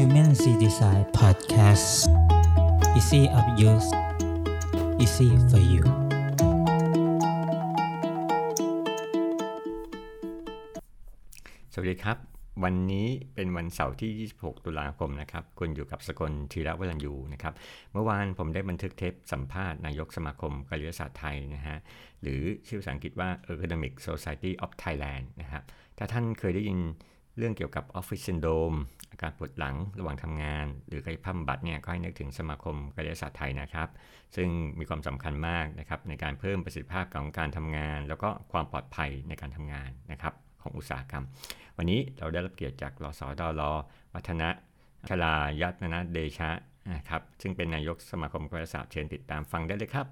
Human C Design Podcast Easy of use Easy for you สวัสดีครับ วันนี้เป็นวันเสาร์ที่ 26 ตุลาคมนะครับ คุณอยู่กับสกลธีระวรัญยูนะครับ เมื่อวานผมได้บันทึกเทปสัมภาษณ์นายกสมาคมกายศาสตร์ไทยนะฮะ หรือชื่อภาษาอังกฤษว่า Academic Society of Thailand นะครับ ถ้าท่านเคยได้ยิน เรื่องเกี่ยวกับ Office Syndrome อาการปวดหลังระหว่างทำงาน หรือกายภาพบำบัดเนี่ยก็ให้นึกถึงสมาคมกายศาสตร์ไทยนะครับ ซึ่งมีความสำคัญมากนะครับในการเพิ่มประสิทธิภาพของการทำงาน แล้วก็ความปลอดภัยในการทำงานนะครับของอุตสาหกรรม วันนี้เราได้รับเกียรติจากรสดรวัฒนะชลายัตนะเดชะนะครับซึ่งเป็นนายกสมาคมกายศาสตร์เชิญติดตามฟังได้เลยครับ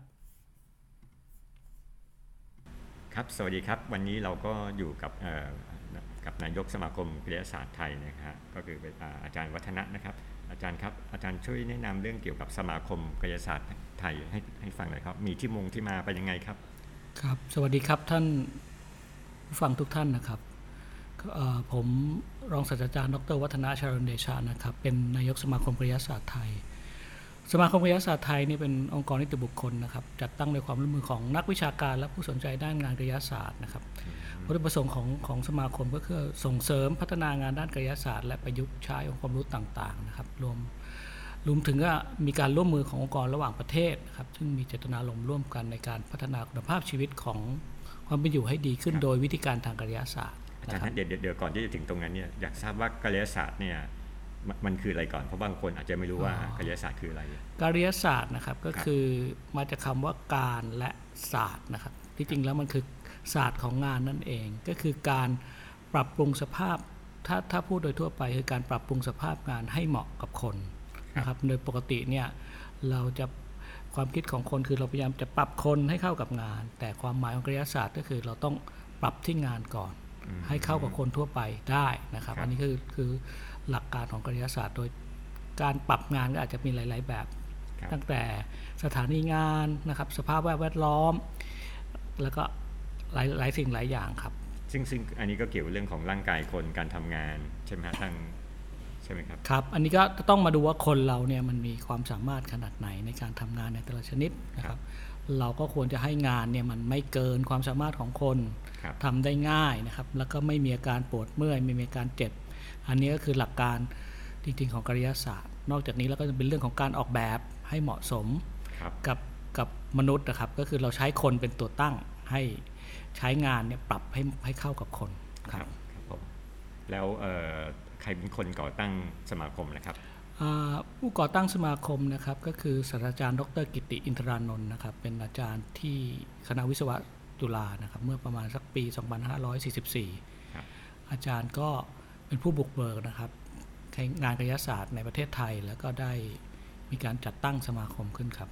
ครับ สวัสดีครับ วันนี้เราก็อยู่กับ กับนายกสมาคมกายศาสตร์ไทยนะครับก็คือเป็นอาจารย์วัฒนะนะครับ อาจารย์ครับอาจารย์ช่วยแนะนำเรื่องเกี่ยวกับสมาคมกายศาสตร์ไทยให้ให้ฟังหน่อยครับ มีที่มงที่มาเป็นยังไงครับครับ สวัสดีครับท่านผู้ฟังทุกท่านนะครับผมรองศาสตราจารย์ ดร วัฒนาชารนเดชานะครับ เป็นนายกสมาคมกายศาสตร์ไทย สมาคมกายศาสตร์ไทยนี่เป็นองค์กรนิติบุคคลนะครับ จัดตั้งโดยความร่วมมือของนักวิชาการและผู้สนใจด้านงานกายศาสตร์นะครับวัตถุประสงค์ของของสมาคมก็คือส่งเสริมพัฒนางานด้านกายศาสตร์ และประยุกต์ใช้องค์ความรู้ต่างๆนะครับรวมรวมถึงก็มีการร่วมมือขององค์กรระหว่างประเทศนะครับซึ่งมีเจตนารมณ์ร่วมกันในการพัฒนาคุณภาพชีวิตของความเป็นอยู่ให้ดีขึ้นโดยวิธีการทางกายศาสตร์อาจารย์นะครับเดี๋ยวเดี๋ยวเดี๋ยวก่อนที่จะถึงตรงนั้นเนี่ยอยากทราบว่ากายศาสตร์เนี่ย มันมันคืออะไรก่อน เพราะบางคนอาจจะไม่รู้ว่ากายศาสตร์คืออะไร การยศาสตร์นะครับก็ครับคือมาจากคำว่าการและศาสตร์นะครับ ที่จริงแล้วมันคือศาสตร์ของงานนั่นเอง ก็คือการปรับปรุงสภาพ ถ้าถ้าพูดโดยทั่วไปคือการปรับปรุงสภาพงานให้เหมาะกับคนนะครับโดยปกติเนี่ยเราจะความคิดของคนคือเราพยายามจะปรับคนให้เข้ากับงาน แต่ความหมายของกายศาสตร์ก็คือเราต้องปรับที่งานก่อน ให้เข้ากับคนทั่วไปได้นะครับครับอันนี้คือคือ หลักการของกายศาสตร์โดยการปรับงานก็อาจจะมีหลาย ๆ แบบครับตั้งแต่สถานีงานนะครับ สภาพแวดล้อม แล้วก็หลายหลายสิ่งหลายอย่างครับ ซึ่งซึ่งอันนี้ก็เกี่ยวกับเรื่องของร่างกายคนการทำงานใช่ไหมฮะทางใช่ไหมครับครับ อันนี้ก็ต้องมาดูว่าคนเราเนี่ยมันมีความสามารถขนาดไหนในการทำงานในแต่ละชนิดนะครับ เราก็ควรจะให้งานเนี่ยมันไม่เกินความสามารถของคนครับทำได้ง่ายนะครับ แล้วก็ไม่มีอาการปวดเมื่อยไม่มีอาการเจ็บ อันนี้ก็คือหลักการจริงๆของกายศาสตร์ นอกจากนี้แล้วก็จะเป็นเรื่องของการออกแบบให้เหมาะสมครับกับกับมนุษย์นะครับ ก็คือเราใช้คนเป็นตัวตั้งให้ใช้งานเนี่ยปรับให้ให้เข้ากับคนคครัรับบครับผมแล้วเอ่อใครเป็นคนก่อตั้งสมาคมนะครับอ่าผู้ก่อตั้งสมาคมนะครับก็คือศาสตราจารย์ดรกิติอินทรานนท์นะครับเป็นอาจารย์ที่คณะวิศวะจุฬานะครับเมื่อประมาณสักปี 2544ครับอาจารย์ก็ เป็นผู้บุกเบิกนะครับงานกายศาสตร์ในประเทศไทย แล้วก็ได้มีการจัดตั้งสมาคมขึ้นครับ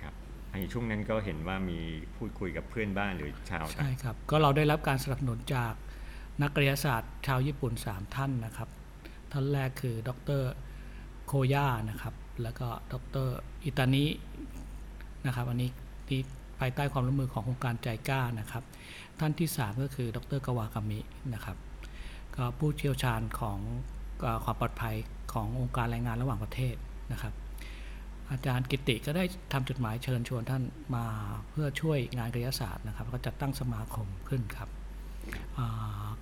ครับในช่วงนั้นก็เห็นว่ามีพูดคุยกับเพื่อนบ้านหรือชาวต่างใช่ครับ ก็เราได้รับการสนับสนุนจากนักกายศาสตร์ ชาวญี่ปุ่น 3 ท่านนะครับ ท่านแรกคือดรโคย่านะครับ แล้วก็ดรอิตานินะครับอันนี้ที่ภายใต้ความร่วมมือของโครงการใจกล้านะครับ ท่านที่ 3 ก็คือดรกวากามินะครับก็ ผู้เชี่ยวชาญของความปลอดภัยขององค์การแรงงานระหว่างประเทศนะครับ อาจารย์กิติก็ได้ทำจดหมายเชิญชวนท่านมาเพื่อช่วยงานกายศาสตร์นะครับ ก็จัดตั้งสมาคมขึ้นครับ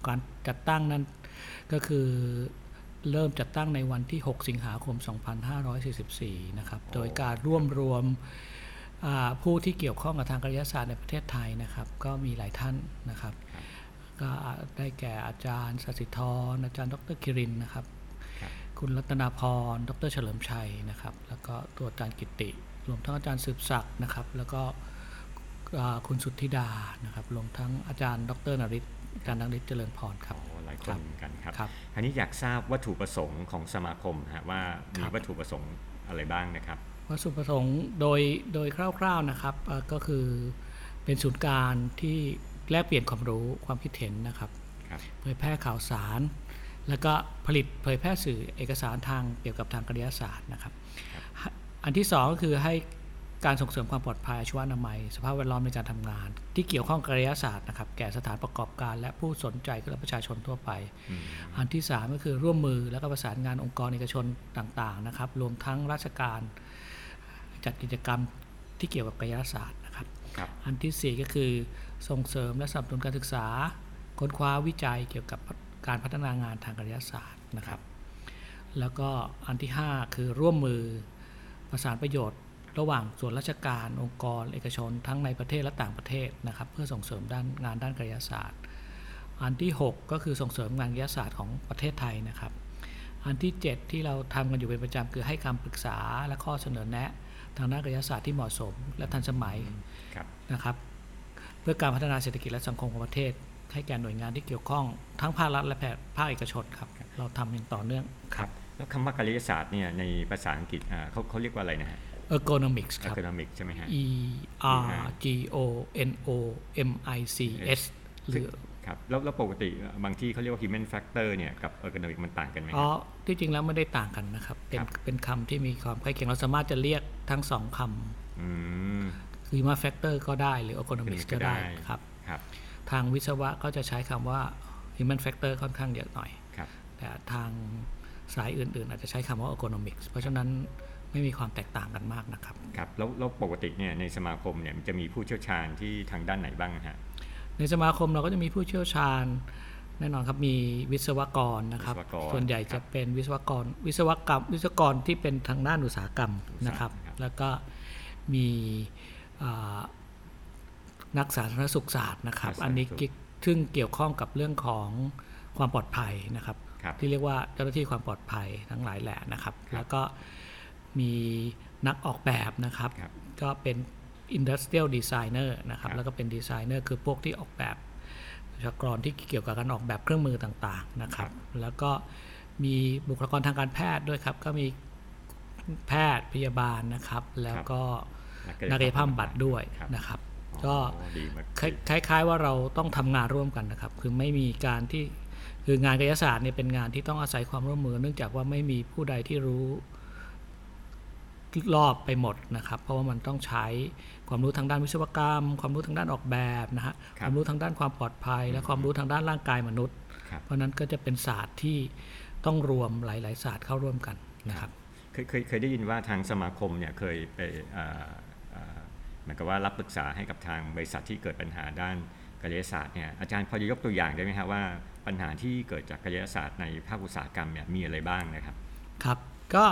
การจัดตั้งนั้นก็คือเริ่มจัดตั้งในวันที่ 6 สิงหาคม 2544 นะครับ โดยการร่วมรวมผู้ที่เกี่ยวข้องกับทางกายศาสตร์ในประเทศไทยนะครับ ก็มีหลายท่านนะครับ ก็ได้แก่อาจารย์สสิธรอาจารย์ดรคิรินนะครับครับ คุณรัตนาพร ดรเฉลิมชัยนะครับ แล้วก็ตัวอาจารย์กิติ รวมทั้งอาจารย์สืบศักดิ์นะครับ แล้วก็อ่าคุณสุทธิดานะครับรวมทั้งอาจารย์ ดรนริศอาจารย์นริศเจริญพรครับโอ้หลายคครันบเหมือนกันครับครับอันนี้อยากทราบวัตถุประสงค์ของสมาคมฮะว่ามีครับวัตถุประสงค์อะไรบ้างนะครับ วัตถุประสงค์โดยโดยคร่าวๆนะครับเอ่อก็คือเป็นศูนย์กลารที่ แลกเปลี่ยนความรู้ความคิดเห็นนะครับครับเผยแพร่ข่าวสาร แล้วก็ผลิตเผยแพร่สื่อเอกสารทางเกี่ยวกับทางกายศาสตร์นะครับ อันที่สองก็คือให้การส่งเสริมความปลอดภัยชีวนามัย สภาพแวดล้อมในการทำงาน ที่เกี่ยวข้องกับกายศาสตร์นะครับแก่สถานประกอบการและผู้สนใจและประชาชนทั่วไป อันที่ 3 ก็คือร่วมมือแล้วก็ประสานงานองค์กรเอกชนต่างๆนะครับรวมทั้งราชการจัดกิจกรรมที่เกี่ยวกับกายศาสตร์นะครับครับอันทีสี่ 4 ก็คือ ส่งเสริมและสนับสนุนการศึกษา ค้นคว้าวิจัยเกี่ยวกับการพัฒนางานทางกายศาสตร์นะครับ แล้วก็อันที่ 5 คือร่วมมือประสานประโยชน์ ระหว่างส่วนราชการองค์กร เอกชน ทั้งในประเทศและต่างประเทศนะครับ เพื่อส่งเสริมด้านงานด้านกายศาสตร์ อันที่ 6 ก็คือส่งเสริมงานกายศาสตร์ของประเทศไทยนะครับ อันที่ 7 ที่เราทำกันอยู่เป็นประจำคือให้คำปรึกษาและข้อเสนอแนะ ทางด้านกายศาสตร์ที่เหมาะสมและทันสมัยครับนะครับ เพื่อการพัฒนาเศรษฐกิจและสังคมของประเทศ ให้แก่หน่วยงานที่เกี่ยวข้องทั้งภาครัฐและภาคเอกชนครับ เราทำอย่างต่อเนื่องครับ แล้วคำว่ากายศาสตร์เนี่ยในภาษาอังกฤษอ่าเขาเขาเรียกว่าอะไรนะฮะ ergonomics ครับ economic ใช่ไหมฮะ E R G O N O M I C S หรือครับแล้วแล้วปกติบางที่เขาเรียกว่า human factor เนี่ยกับ ergonomic มันต่างกันไหมอ๋อฮะที่จริงแล้วไม่ได้ต่างกันนะครับ เป็นครับเป็นคำที่มีความใกล้เคียงเราสามารถจะเรียกทั้งสองคอืมำ คือ human factor ก็ได้หรือ ergonomics ก็ได้ก็ได้ครับครับทางวิศวะก็จะใช้คำว่า human factor ค่อนข้างเยอะหน่อยครับแต่ทางสายอื่นๆ อาจจะใช้คำว่า ergonomics เพราะฉะนั้นไม่มีความแตกต่างกันมากนะครับ ครับ แล้วแล้วปกติเนี่ยในสมาคมเนี่ยมันจะมีผู้เชี่ยวชาญที่ทางด้านไหนบ้างฮะ ในสมาคมเราก็จะมีผู้เชี่ยวชาญแน่นอนครับมีวิศวกรนะครับวิศวกรส่วนใหญ่จะเป็นวิศวกร วิศวกรรม วิศวกรที่เป็นทางด้านอุตสาหกรรมนะครับครับแล้วก็มีอ่า นักสาธารณสุขศาสตร์นะครับ อันนี้กิซึ่งเกี่ยวข้องกับเรื่องของความปลอดภัยนะครับครับ ที่เรียกว่าเจ้าหน้าที่ความปลอดภัยทั้งหลายแหละนะครับ แล้วก็มีนักออกแบบนะครับครับก็เป็น industrial designer นะครับครับ แล้วก็เป็นดีไซเนอร์คือพวกที่ออกแบบประชากรที่เกี่ยวกับการออกแบบเครื่องมือต่างๆนะครับ แล้วก็มีบุคลากรทางการแพทย์ด้วยครับ ก็มีแพทย์พยาบาลนะครับ แล้วก็ นักกายภาพบำบัดด้วยครับนะครับอ๋อก็ดีมากคล้ายคล้าย ๆว่าเราต้องทำงานร่วมกันนะครับ คือไม่มีการที่คืองานกายศาสตร์เนี่ยเป็นงานที่ต้องอาศัยความร่วมมือ เนื่องจากว่าไม่มีผู้ใดที่รู้รอบไปหมดนะครับ เพราะว่ามันต้องใช้ความรู้ทางด้านวิศวกรรม ความรู้ทางด้านออกแบบนะฮะคครับวามรู้ทางด้านความปลอดภัย และความรู้ทางด้านร่างกายมนุษย์ครับเพราะฉะนั้นก็จะเป็นศาสตร์ที่ต้องรวมหลาย ๆ ศาสตร์เข้าร่วมกันนะครับเคยเคยเคยได้ยินว่าทางสมาคมเนี่ยเคยไปเอ่อเอ่อเหมือนกับว่ารับปรึกษาให้กับทางบริษัทที่เกิดปัญหาด้านกายศาสตร์เนี่ยอาจารย์พอจะยกตัวอย่างได้ไหมครับว่าปัญหาที่เกิดจากกายศาสตร์ในภาคอุตสาหกรรมเนี่ยมีอะไรบ้างนะครับครับ ก็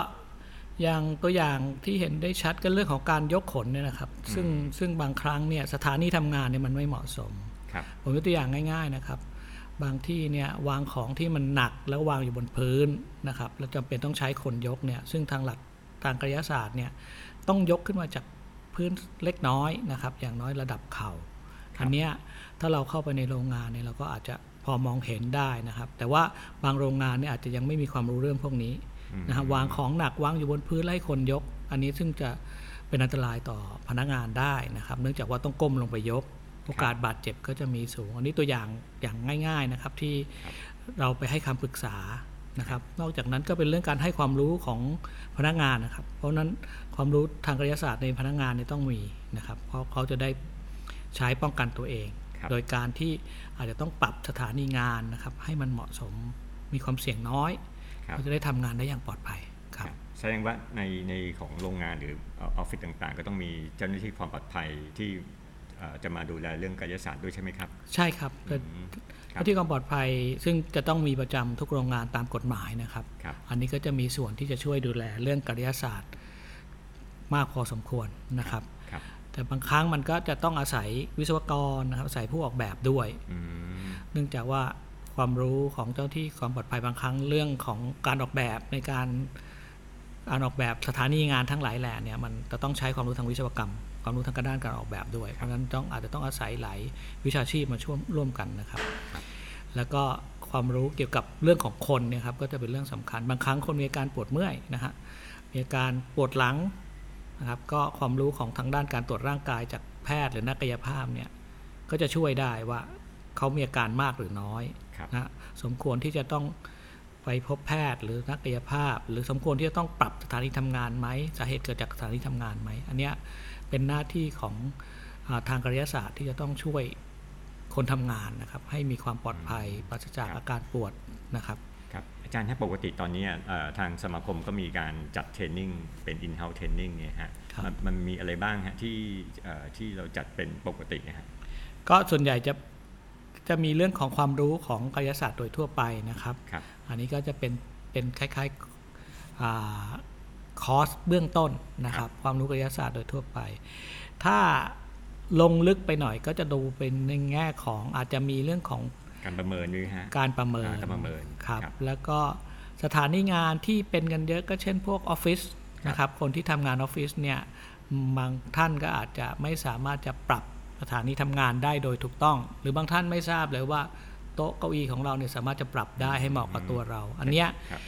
อย่างตัวอย่างที่เห็นได้ชัดก็เรื่องของการยกขนเนี่ยนะครับ ซึ่งซึ่งบางครั้งเนี่ยสถานีทำงานเนี่ยมันไม่เหมาะสมครับผมยกตัวอย่างง่าย ๆนะครับ บางที่เนี่ยวางของที่มันหนักแล้ววางอยู่บนพื้นนะครับแล้วจำเป็นต้องใช้คนยกเนี่ยซึ่งทางหลักทางกายศาสตร์เนี่ยต้องยกขึ้นมาจาก พื้นเล็กน้อยนะครับ อย่างน้อยระดับเข่าอันเนี้ยถ้าเราเข้าไปในโรงงานเนี่ยเราก็อาจจะพอมองเห็นได้นะครับ แต่ว่าบางโรงงานเนี่ยอาจจะยังไม่มีความรู้เรื่องพวกนี้นะครับวางของหนักวางอยู่บนพื้นไล่คนยก อันนี้ซึ่งจะเป็นอันตรายต่อพนักงานได้นะครับ เนื่องจากว่าต้องก้มลงไปยก โอกาสบาดเจ็บก็จะมีสูง อันนี้ตัวอย่างอย่างง่าย ๆนะครับที่เราไปให้คำปรึกษานะครับ นอกจากนั้นก็เป็นเรื่องการให้ความรู้ของพนักงานนะครับ เพราะฉะนั้น ความรู้ทางกายศาสตร์ในพนักงานเนี่ยต้องมีนะครับ เพราะเขาจะได้ใช้ป้องกันตัวเองครับโดยการที่อาจจะต้องปรับสถานีงานนะครับ ให้มันเหมาะสมมีความเสี่ยงน้อยครับเขาจะได้ทำงานได้อย่างปลอดภัยครับแสดงว่าในในของโรงงานหรือออฟฟิศต่างๆ ก็ต้องมีเจ้าหน้าที่ความปลอดภัยที่เอ่อจะมาดูแลเรื่องกายศาสตร์ด้วยใช่ไหมครับ ใช่ครับแต่อืมครับเจ้าที่ความปลอดภัยซึ่งจะต้องมีประจำทุกโรงงานตามกฎหมายนะครับครับอันนี้ก็จะมีส่วนที่จะช่วยดูแลเรื่องกายศาสตร์ มากพอสมควรนะครับครับแต่บางครั้งมันก็จะต้องอาศัยวิศวกรนะครับอาศัยผู้ออกแบบด้วยอืมเนื่องจากว่าความรู้ของเจ้าที่ความปลอดภัยบางครั้งเรื่องของการออกแบบในการการออกแบบสถานีงานทั้งหลายแหล่เนี่ยมันจะต้องใช้ความรู้ทางวิศวกรรม ความรู้ทางการด้านการออกแบบด้วย เพราะฉะนั้นต้องอาจจะต้องอาศัยหลายวิชาชีพมาช่วยร่วมกันนะครับ แล้วก็ความรู้เกี่ยวกับเรื่องของคนเนี่ยครับก็จะเป็นเรื่องสำคัญ บางครั้งคนมีอาการปวดเมื่อยนะฮะมีอาการปวดหลัง นะครับก็ความรู้ของทางด้านการตรวจร่างกายจากแพทย์หรือนักกายภาพเนี่ยก็จะช่วยได้ว่าเขามีอาการมากหรือน้อยครับนะสมควรที่จะต้องไปพบแพทย์หรือนักกายภาพ หรือสมควรที่จะต้องปรับสถานีทำงานไหมสาเหตุเกิดจากสถานีทำงานไหมอันเนี้ยเป็นหน้าที่ของอาทางกายศาสตร์ที่จะต้องช่วยคนทำงานนะครับ ให้มีความปลอดภัยปราศจากครับอาการปวดนะครับ ครับอาจารย์ถ้าปกติตอนนี้เอ่อทางสมาคมก็มีการจัดเทรนนิ่งเป็น in-house training เนี่ยฮะครับมันมันมีอะไรบ้างฮะที่เอ่อที่เราจัดเป็นปกตินะฮะก็ส่วนใหญ่จะจะมีเรื่องของความรู้ของกายศาสตร์โดยทั่วไปนะครับครับอันนี้ก็จะเป็นเป็นคล้ายๆอาคอร์สเบื้องต้นนะครับ ความรู้กายศาสตร์โดยทั่วไป ถ้าลงลึกไปหน่อยก็จะดูเป็นในแง่ของอาจจะมีเรื่องของ การประเมินด้วยฮะการประเมินอ่าการประเมินครับครับแล้วก็สถานีงานที่เป็นกันเยอะก็เช่นพวกออฟฟิศนะครับคนที่ทำงานออฟฟิศเนี่ยบางท่านก็อาจจะไม่สามารถจะปรับสถานีทำงานได้โดยถูกต้อง หรือบางท่านไม่ทราบเลยว่าโต๊ะเก้าอี้ของเราเนี่ยสามารถจะปรับได้ให้เหมาะกับตัวเรา อันเนี้ยครับ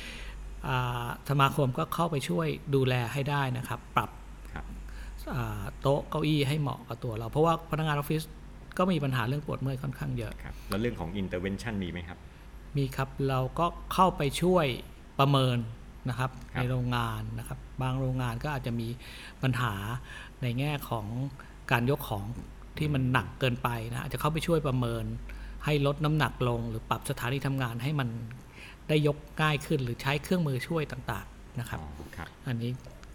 อ่าสมาคมก็เข้าไปช่วยดูแลให้ได้นะครับ ปรับครับอ่าโต๊ะเก้าอี้ให้เหมาะกับตัวเรา เพราะว่าพนักงานออฟฟิศ ก็มีปัญหาเรื่องปวดเมื่อยค่อนข้างเยอะครับแล้วเรื่องของ intervention มีไหมครับ มีครับเราก็เข้าไปช่วยประเมินนะครับครับในโรงงานนะครับ บางโรงงานก็อาจจะมีปัญหาในแง่ของการยกของที่มันหนักเกินไปนะอาจจะเข้าไปช่วยประเมิน ให้ลดน้ำหนักลง หรือปรับสถานีทำงานให้มันได้ยกง่ายขึ้น หรือใช้เครื่องมือช่วยต่างๆนะครับอ๋อครับอันนี้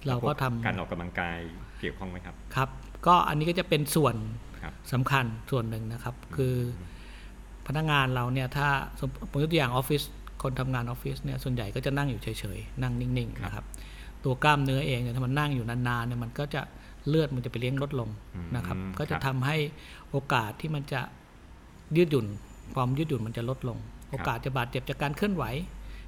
เราก็ทำการออกกำลังกายเกี่ยวข้องไหมครับครับ ก็อันนี้ก็จะเป็นส่วนครับ สำคัญส่วนหนึ่งนะครับ คือพนักงานเราเนี่ยถ้าสมผมยกตัวอย่างออฟฟิศคนทำงานออฟฟิศเนี่ยส่วนใหญ่ก็จะนั่งอยู่เฉยๆ นั่งนิ่งๆนะครับ ตัวกล้ามเนื้อเองเนี่ยถ้ามันนั่งอยู่นานๆเนี่ยมันก็จะเลือดมันจะไปเลี้ยงลดลงนะครับอืมก็จะครับทำให้โอกาสที่มันจะยืดหยุ่น ความยืดหยุ่นมันจะลดลง โอกาสจะบาดเจ็บจากการเคลื่อนไหว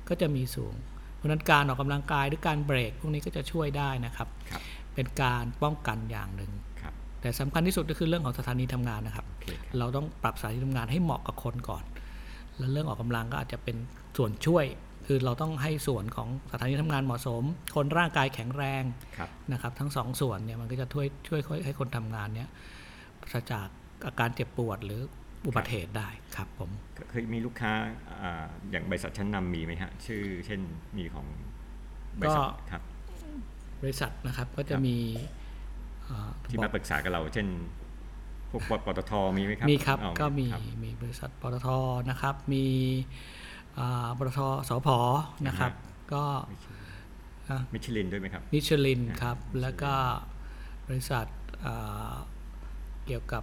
ก็จะมีสูง เพราะฉะนั้นการออกกำลังกายหรือการเบรกพวกนี้ก็จะช่วยได้นะครับครับเป็นการป้องกันอย่างหนึ่งครับ แต่สำคัญที่สุดก็คือเรื่องของสถานีทำงานนะครับโอเคครับ เราต้องปรับสถานีทำงานให้เหมาะกับคนก่อน แล้วเรื่องออกกำลังก็อาจจะเป็นส่วนช่วย คือเราต้องให้ส่วนของสถานีทำงานเหมาะสม คนร่างกายแข็งแรงครับนะครับทั้งสองส่วนเนี่ยมันก็จะช่วยช่วยให้คนทำงานเนี่ยปราศจากอาการเจ็บปวดหรืออุบัติเหตุได้ครับผมเคยมีลูกค้าอ่าอย่างบริษัทชั้นนำมีไหมฮะชื่อเช่นมีของบริษัทก็ครับบริษัทนะครับก็จะครับมีอ่า ที่บมาอกปรึกษากับเรา เช่นพวกปตทมีไหมครับ มีครับอ๋อก็มีครับมีบริษัทปตทนะครับ มีอ่าปตทสพนะครับ ก็อะมิชลินด้วยไหมครับ มิชลินอ่าครับ แล้วก็บริษัทอ่าเกี่ยวกับ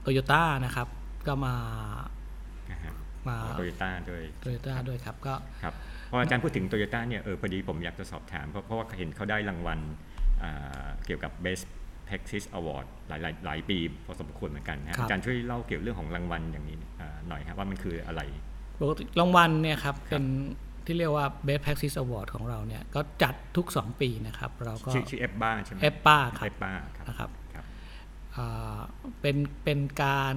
โตโยต้านะครับ ก็มานะฮะมาโตโยต้าด้วยโตโยต้าด้วยครับก็ครับพออาจารย์พูดถึงโตโยต้าเนี่ยเออพอดีผมอยากจะสอบถามเพราะเพราะว่าเห็นเขาได้รางวัลอ่า เกี่ยวกับ Best Practice Award หลายหลายหลายปีพอสมควรเหมือนกันนะฮะครับอาจารย์ช่วยเล่าเกี่ยวเรื่องของรางวัลอย่างนี้อ่าหน่อยครับว่ามันคืออะไรปกติรางวัลเนี่ยครับเป็นที่เรียกว่า Best Practice Award ของเราเนี่ยก็จัดทุก 2 ปีนะครับ เราก็ชื่อชื่อเอฟบ้าใช่ไหมเอปป้าครัเอบฟบ้าครับนะครับครับอ่าเป็นเป็นการ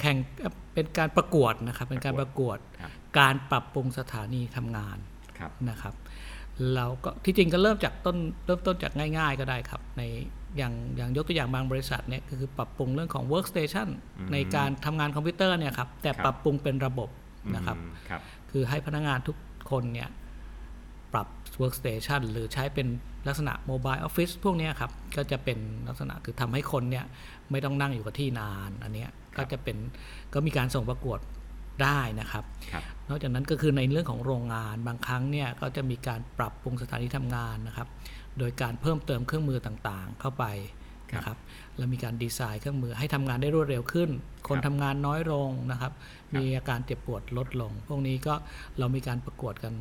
แข่งเอ่อเป็นการประกวดนะครับ เป็นการประกวดครับการปรับปรุงสถานีทำงานครับนะครับ เราก็ที่จริงก็เริ่มจากต้นเริ่มต้นจากง่ายๆก็ได้ครับ ในอย่างอย่างยกตัวอย่างบางบริษัทเนี่ยก็คือปรับปรุงเรื่องของ workstation ในการทำงานคอมพิวเตอร์เนี่ยครับแต่ปรับปรุงเป็นระบบนะครับอืมครับคือให้พนักงานทุกคนเนี่ยปรับ workstation หรือใช้เป็นลักษณะ mobile office พวกเนี้ยครับก็จะเป็นลักษณะคือทำให้คนเนี่ยไม่ต้องนั่งอยู่กับที่นานอันเนี้ยก็จะเป็นก็มีการส่งประกวด ได้นะครับครับนอกจากนั้นก็คือในเรื่องของโรงงานบางครั้งเนี่ยก็จะมีการปรับปรุงสถานที่ทำงานนะครับ โดยการเพิ่มเติมเครื่องมือต่างๆ เข้าไปนะครับแล้วมีการดีไซน์เครื่องมือให้ทำงานได้รวดเร็วขึ้น คนทำงานน้อยลงนะครับ มีอาการเจ็บปวดลดลง พวกนี้ก็เรามีการประกวดกัน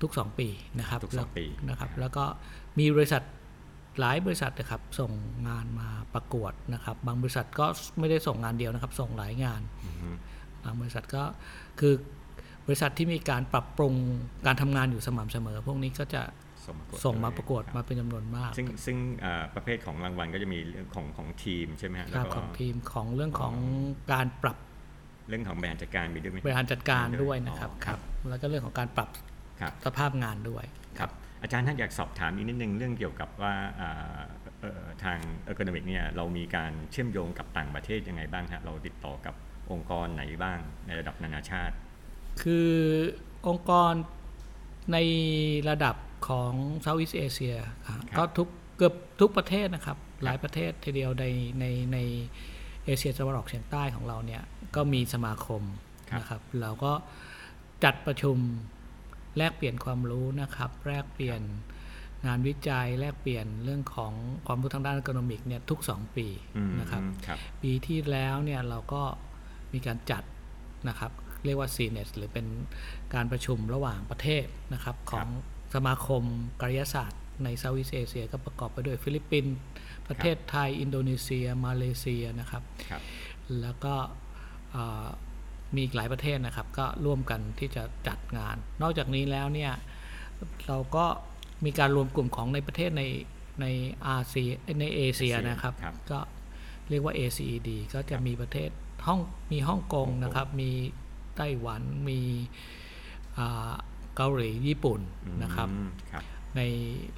ทุก 2 ปีนะครับทุกสองปีแล้วนะครับครับ แล้วก็มีบริษัทหลายบริษัทนะครับส่งงานมาประกวดนะครับ บางบริษัทก็ไม่ได้ส่งงานเดียวนะครับ ส่งหลายงานอือฮึ บางบริษัทก็คือบริษัทที่มีการปรับปรุงการทำงานอยู่สม่ำเสมอ พวกนี้ก็จะส่งประกวดส่งมาประกวดครับมาเป็นจำนวนมาก ซึ่งซึ่งอ่าประเภทของรางวัลก็จะมีเรื่องของของทีมใช่ไหมฮะคแล้วรับก็ของทีมของเรื่องของการปรับเรื่องของบริหารจัดการมีด้วยไหมบริหารจัดการด้วยนะครับอ๋อครับ แล้วก็เรื่องของการปรับครับสภาพงานด้วยครับ อาจารย์ท่านอยากสอบถามอีกนิดนึงเรื่องเกี่ยวกับว่าอ่าเอ่อทางเอ c o n o m i c เนี่ยเรามีการเชื่อมโยงกับต่างประเทศยังไงบ้างฮะเราติดต่อกับ องค์กรไหนบ้างในระดับนานาชาติ คือองค์กรในระดับของ Southeast Asia ครับครับก็ทุกเกือบทุกประเทศนะครับ หลายประเทศทีเดียวในในในเอเชียตะวันออกเฉียงใต้ของเราเนี่ยก็มีสมาคมครับนะครับ เราก็จัดประชุมแลกเปลี่ยนความรู้นะครับ แลกเปลี่ยนงานวิจัยแลกเปลี่ยนเรื่องของความรู้ทางด้าน e อ o โนมิกเนี่ยทุก 2 ปีอืมนะครับครับปีที่แล้วเนี่ยเราก็ มีการจัดนะครับเรียกว่า c n e t หรือเป็นการประชุมระหว่างประเทศนะครับของสมาคมการยศาสตร์ใน Southeast Asia ก็ประกอบไปด้วยฟิลิปปินส์ประเทศไทย อินโดนีเซีย มาเลเซียนะครับครับแล้วก็เอ่อมีอีกหลายประเทศนะครับ ก็ร่วมกันที่จะจัดงาน นอกจากนี้แล้วเนี่ยเราก็มีการรวมกลุ่มของในประเทศในในอาเซียในเอเชียนะครับครับก็เรียกว่า ACED ก็จะมีประเทศ ห้องมีฮ่องกงนะครับ มีไต้หวันมีอ่าเกาหลีญี่ปุ่นนะครับอืมครับใน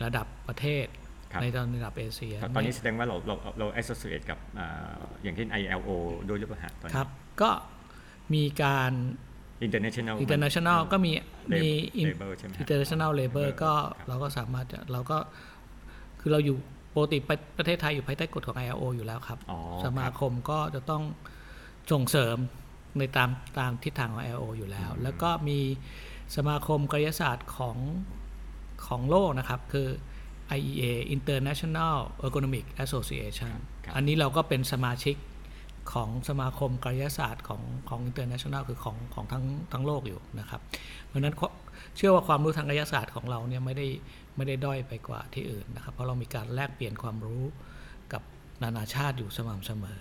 ระดับประเทศครับในระดับเอเชีย ตอนนี้แสดงว่าเราเราเรา associate กับอ่าอย่างเช่น ILO ด้วยหรือเปล่าฮะตอนนี้ครับ ก็มีการ international international ก็มีมี labor ใช่ไหมฮะ international labor ก็ครับเราก็สามารถจะเราก็คือเราอยู่ปกติประประเทศไทยอยู่ภายใต้กฎของ ILO อยู่แล้วครับอ๋อสมาคมก็จะต้อง ส่งเสริมในตามตามทิศทางของ ILO อยู่แล้ว แล้วก็มีสมาคมกายศาสตร์ของของโลกนะครับ คือ IEA International Economic Association ครับอันนี้เราก็เป็นสมาชิกของสมาคมกายศาสตร์ของของ International คือของของทั้งทั้งโลกอยู่นะครับ เพราะฉะนั้นข้อเชื่อว่าความรู้ทางกายศาสตร์ของเราเนี่ยไม่ได้ไม่ได้ด้อยไปกว่าที่อื่นนะครับ เพราะเรามีการแลกเปลี่ยนความรู้กับนานาชาติอยู่สม่ำเสมอ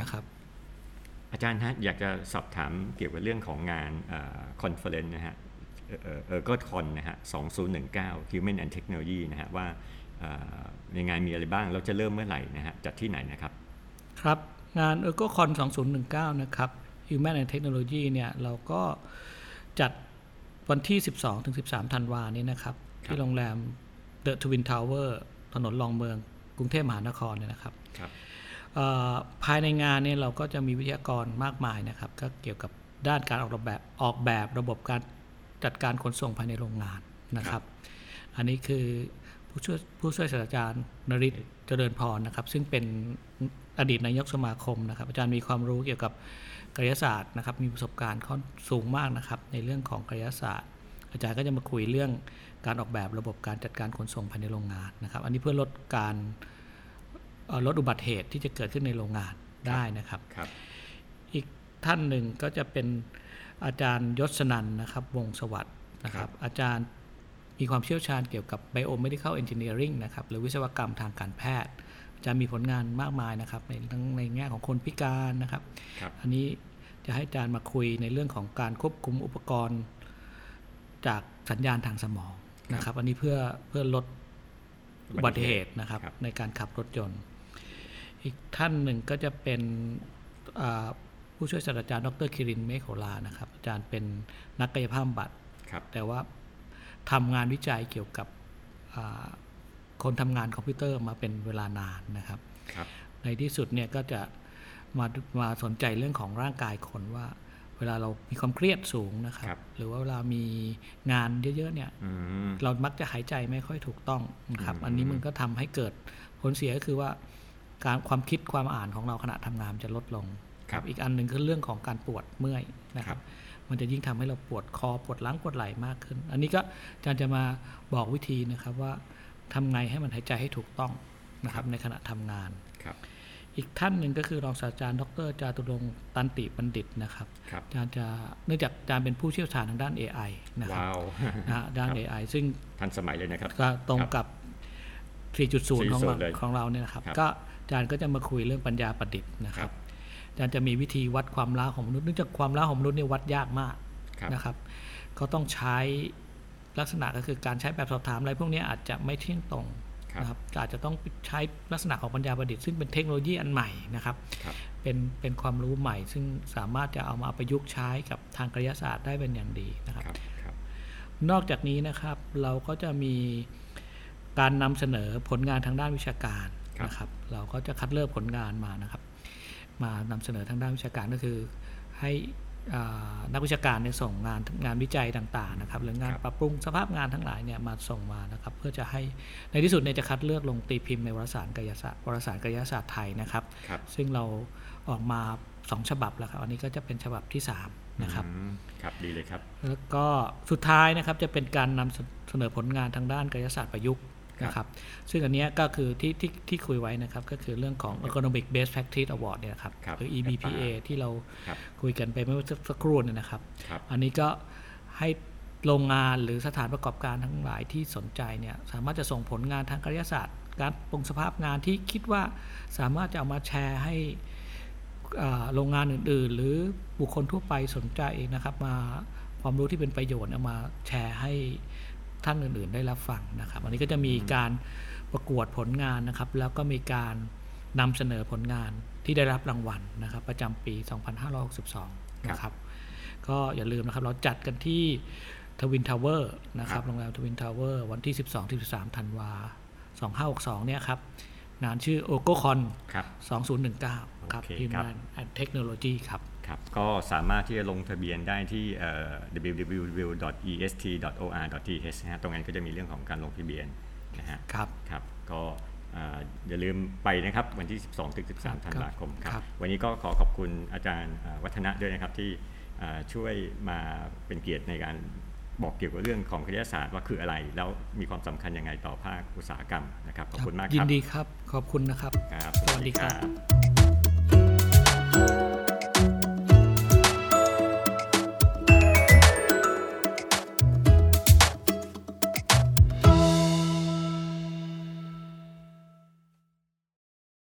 นะครับ อาจารย์ฮะอยากจะสอบถามเกี่ยวกับเรื่องของงาน conference นะฮะเออเออ ERGOCON นะฮะ2019 Human and Technology นะฮะว่าเอ่อในงานมีอะไรบ้างเราจะเริ่มเมื่อไหร่นะฮะจัดที่ไหนนะครับ ครับ งาน e r g o c o n 2019 นะครับ Human and Technology เนี่ยเราก็จัดวันที่ 12ถึง13ธันวานี้นะครับ ที่โรงแรม The Twin Tower ถนนรองเมืองกรุงเทพมหานครเนี่ยนะครับครับเอ่อ ภายในงานเนี่ยเราก็จะมีวิทยากรมากมายนะครับ ก็เกี่ยวกับด้านการออกแบบออกแบบระบบการจัดการขนส่งภายในโรงงานนะครับ อันนี้คือผู้ช่วยผู้ช่วยศาสตราจารย์นริศเจริญพรนะครับ ซึ่งเป็นอดีตนายกสมาคมนะครับ อาจารย์มีความรู้เกี่ยวกับกายศาสตร์นะครับ มีประสบการณ์ค่อนสูงมากนะครับ ในเรื่องของกายศาสตร์ อาจารย์ก็จะมาคุยเรื่องการออกแบบระบบการจัดการขนส่งภายในโรงงานนะครับ อันนี้เพื่อลดการเอ่อ ลดอุบัติเหตุที่จะเกิดขึ้นในโรงงานได้นะครับครับอีกท่านหนึ่งก็จะเป็นอาจารย์ยศนันท์นะครับ วงศ์สวัสดิ์นะคครัรับบอาจารย์มีความเชี่ยวชาญเกี่ยวกับ biomedical engineering นะครับ หรือวิศวกรรมทางการแพทย์อาจารย์มีผลงานมากมายนะครับในทั้งในแง่ของคนพิการนะครับครับอันนี้จะให้อาจารย์มาคุยในเรื่องของการควบคุมอุปกรณ์ จากสัญญาณทางสมองนะครับ อันนี้เพื่อเพื่อลดอุบัติเหตุนะครับครับในการขับรถยนต์ อีกท่านหนึ่งก็จะเป็นอ่าผู้ช่วยศาสตราจารย์ดรคิรินเมฆโขลานะครับ อาจารย์เป็นนักกายภาพบำบัดครับแต่ว่าทำงานวิจัยเกี่ยวกับอ่าคนทำงานคอมพิวเตอร์มาเป็นเวลานานนะครับครับในที่สุดเนี่ยก็จะมามาสนใจเรื่องของร่างกายคนว่า เวลาเรามีความเครียดสูงนะครับครับหรือว่าเวลามีงานเยอะๆเนี่ยอืมเรามักจะหายใจไม่ค่อยถูกต้องนะครับอืมอันนี้มันก็ทำให้เกิดผลเสียก็คือว่า การความคิดความอ่านของเราขณะทำงานจะลดลงครับอีกอันหนึ่งคือเรื่องของการปวดเมื่อยนะคครัรับบมันจะยิ่งทำให้เราปวดคอปวดหลังปวดไหล่มากขึ้น อันนี้ก็อาจารย์จะมาบอกวิธีนะครับว่าทำไงให้มันหายใจให้ถูกต้องนะครับในขณะทำงานครับอีกท่านหนึ่งก็คือรองศาสตราจารย์ดรจาตุรงค์ตันติบัณฑิตนะครับครับอาจารย์จะเนื่องจากอาจารย์เป็นผู้เชี่ยวชาญทางด้าน AI นะครับว้าวนะฮะด้านครับ AI ซึ่งทันสมัยเลยนะครับก็ตรงครับกับ 4.0 ของเรา4.0เลยของเราเนี่ยนะครับครับก็ อาจารย์ก็จะมาคุยเรื่องปัญญาประดิษฐ์นะคครัรับบอาจารย์จะมีวิธีวัดความล้าของมนุษย์เนื่องจากความล้าของมนุษย์เนี่ยวัดยากมากครับนะครับ ก็ต้องใช้ลักษณะก็คือการใช้แบบสอบถามอะไรพวกนี้อาจจะไม่เที่ยงตรงครับนะครับอาจจะต้องใช้ลักษณะของปัญญาประดิษฐ์ซึ่งเป็นเทคโนโลยีอันใหม่นะครับครับเป็นเป็นความรู้ใหม่ ซึ่งสามารถจะเอามาประยุกต์ใช้กับทางกายศาสตร์ได้เป็นอย่างดีนะครับครับครับนอกจากนี้นะครับเราก็จะมีการนำเสนอผลงานทางด้านวิชาการครับ นะครับ เราก็จะคัดเลือกผลงานมานะครับ มานำเสนอทางด้านวิชาการก็คือให้อ่านักวิชาการเนี่ยส่งงานงานวิจัยต่างๆนะครับหรืองานครับปรับปรุงสภาพงานทั้งหลายเนี่ยมาส่งมานะครับ เพื่อจะให้ในที่สุดเนี่ยจะคัดเลือกลงตีพิมพ์ในวารสารกายศาสตร์วารสารกายศาสตร์ไทยนะครับครับซึ่งเราออกมาสองฉบับแล้วครับอันนี้ก็จะเป็นฉบับที่สามนะครับอืมครับดีเลยครับ แล้วก็สุดท้ายนะครับจะเป็นการนำเสนอผลงานทางด้านกายศาสตร์ประยุกต์ครับ นะครับ ซึ่งอันเนี้ยก็คือที่ที่ที่คุยไว้นะครับ ก็คือเรื่องของ Economic Best Practice Award เนี่ยนะครับครับหรือ EBPA ที่เราครับคุยกันไปเมื่อสักครู่เนี่ยนะครับครับอันนี้ก็ให้โรงงานหรือสถานประกอบการทั้งหลายที่สนใจเนี่ยสามารถจะส่งผลงานทางกายศาสตร์ การปรุงสภาพงานที่คิดว่าสามารถจะเอามาแชร์ให้อ่าโรงงานอื่น ๆ หรือบุคคลทั่วไปสนใจนะครับ มาความรู้ที่เป็นประโยชน์เอามาแชร์ให้ ท่านอื่นๆ ได้รับฟังนะครับอันนี้ก็จะมีการประกวดผลงานนะครับ แล้วก็มีการนำเสนอผลงานที่ได้รับรางวัลนะครับ ประจำปี 2562 นะครับ ก็อย่าลืมนะครับ เราจัดกันที่ทวินทาวเวอร์นะครับครับโรงแรมทวินทาวเวอร์วันที่ 12 13ธันวา2562 เนี่ยครับงานชื่อ o g o c o n ครับ2019 ครับโอเคทีมครับงาน and Technology ครับ ครับ ก็สามารถที่จะลงทะเบียนได้ที่เอ่อ www.est.or.th นะฮะตรงนั้นก็จะมีเรื่องของการลงทะเบียนนะฮะครับครับก็เอ่ออย่าลืมไปนะครับวันที่ 12ถึง13 ธันวาคมคครัรับบวันนี้ก็ขอขอบคุณอาจารย์เอ่อวัฒนะด้วยนะครับที่เอ่อช่วยมาเป็นเกียรติในการบอกเกี่ยวกับเรื่องของคณิตศาสตร์ว่าคืออะไร แล้วมีความสำคัญยังไงต่อภาคอุตสาหกรรมนะครับ ขอบคุณมากคยิรันบดีครับ ขอบคุณนะครับครับสวัสดีครับบ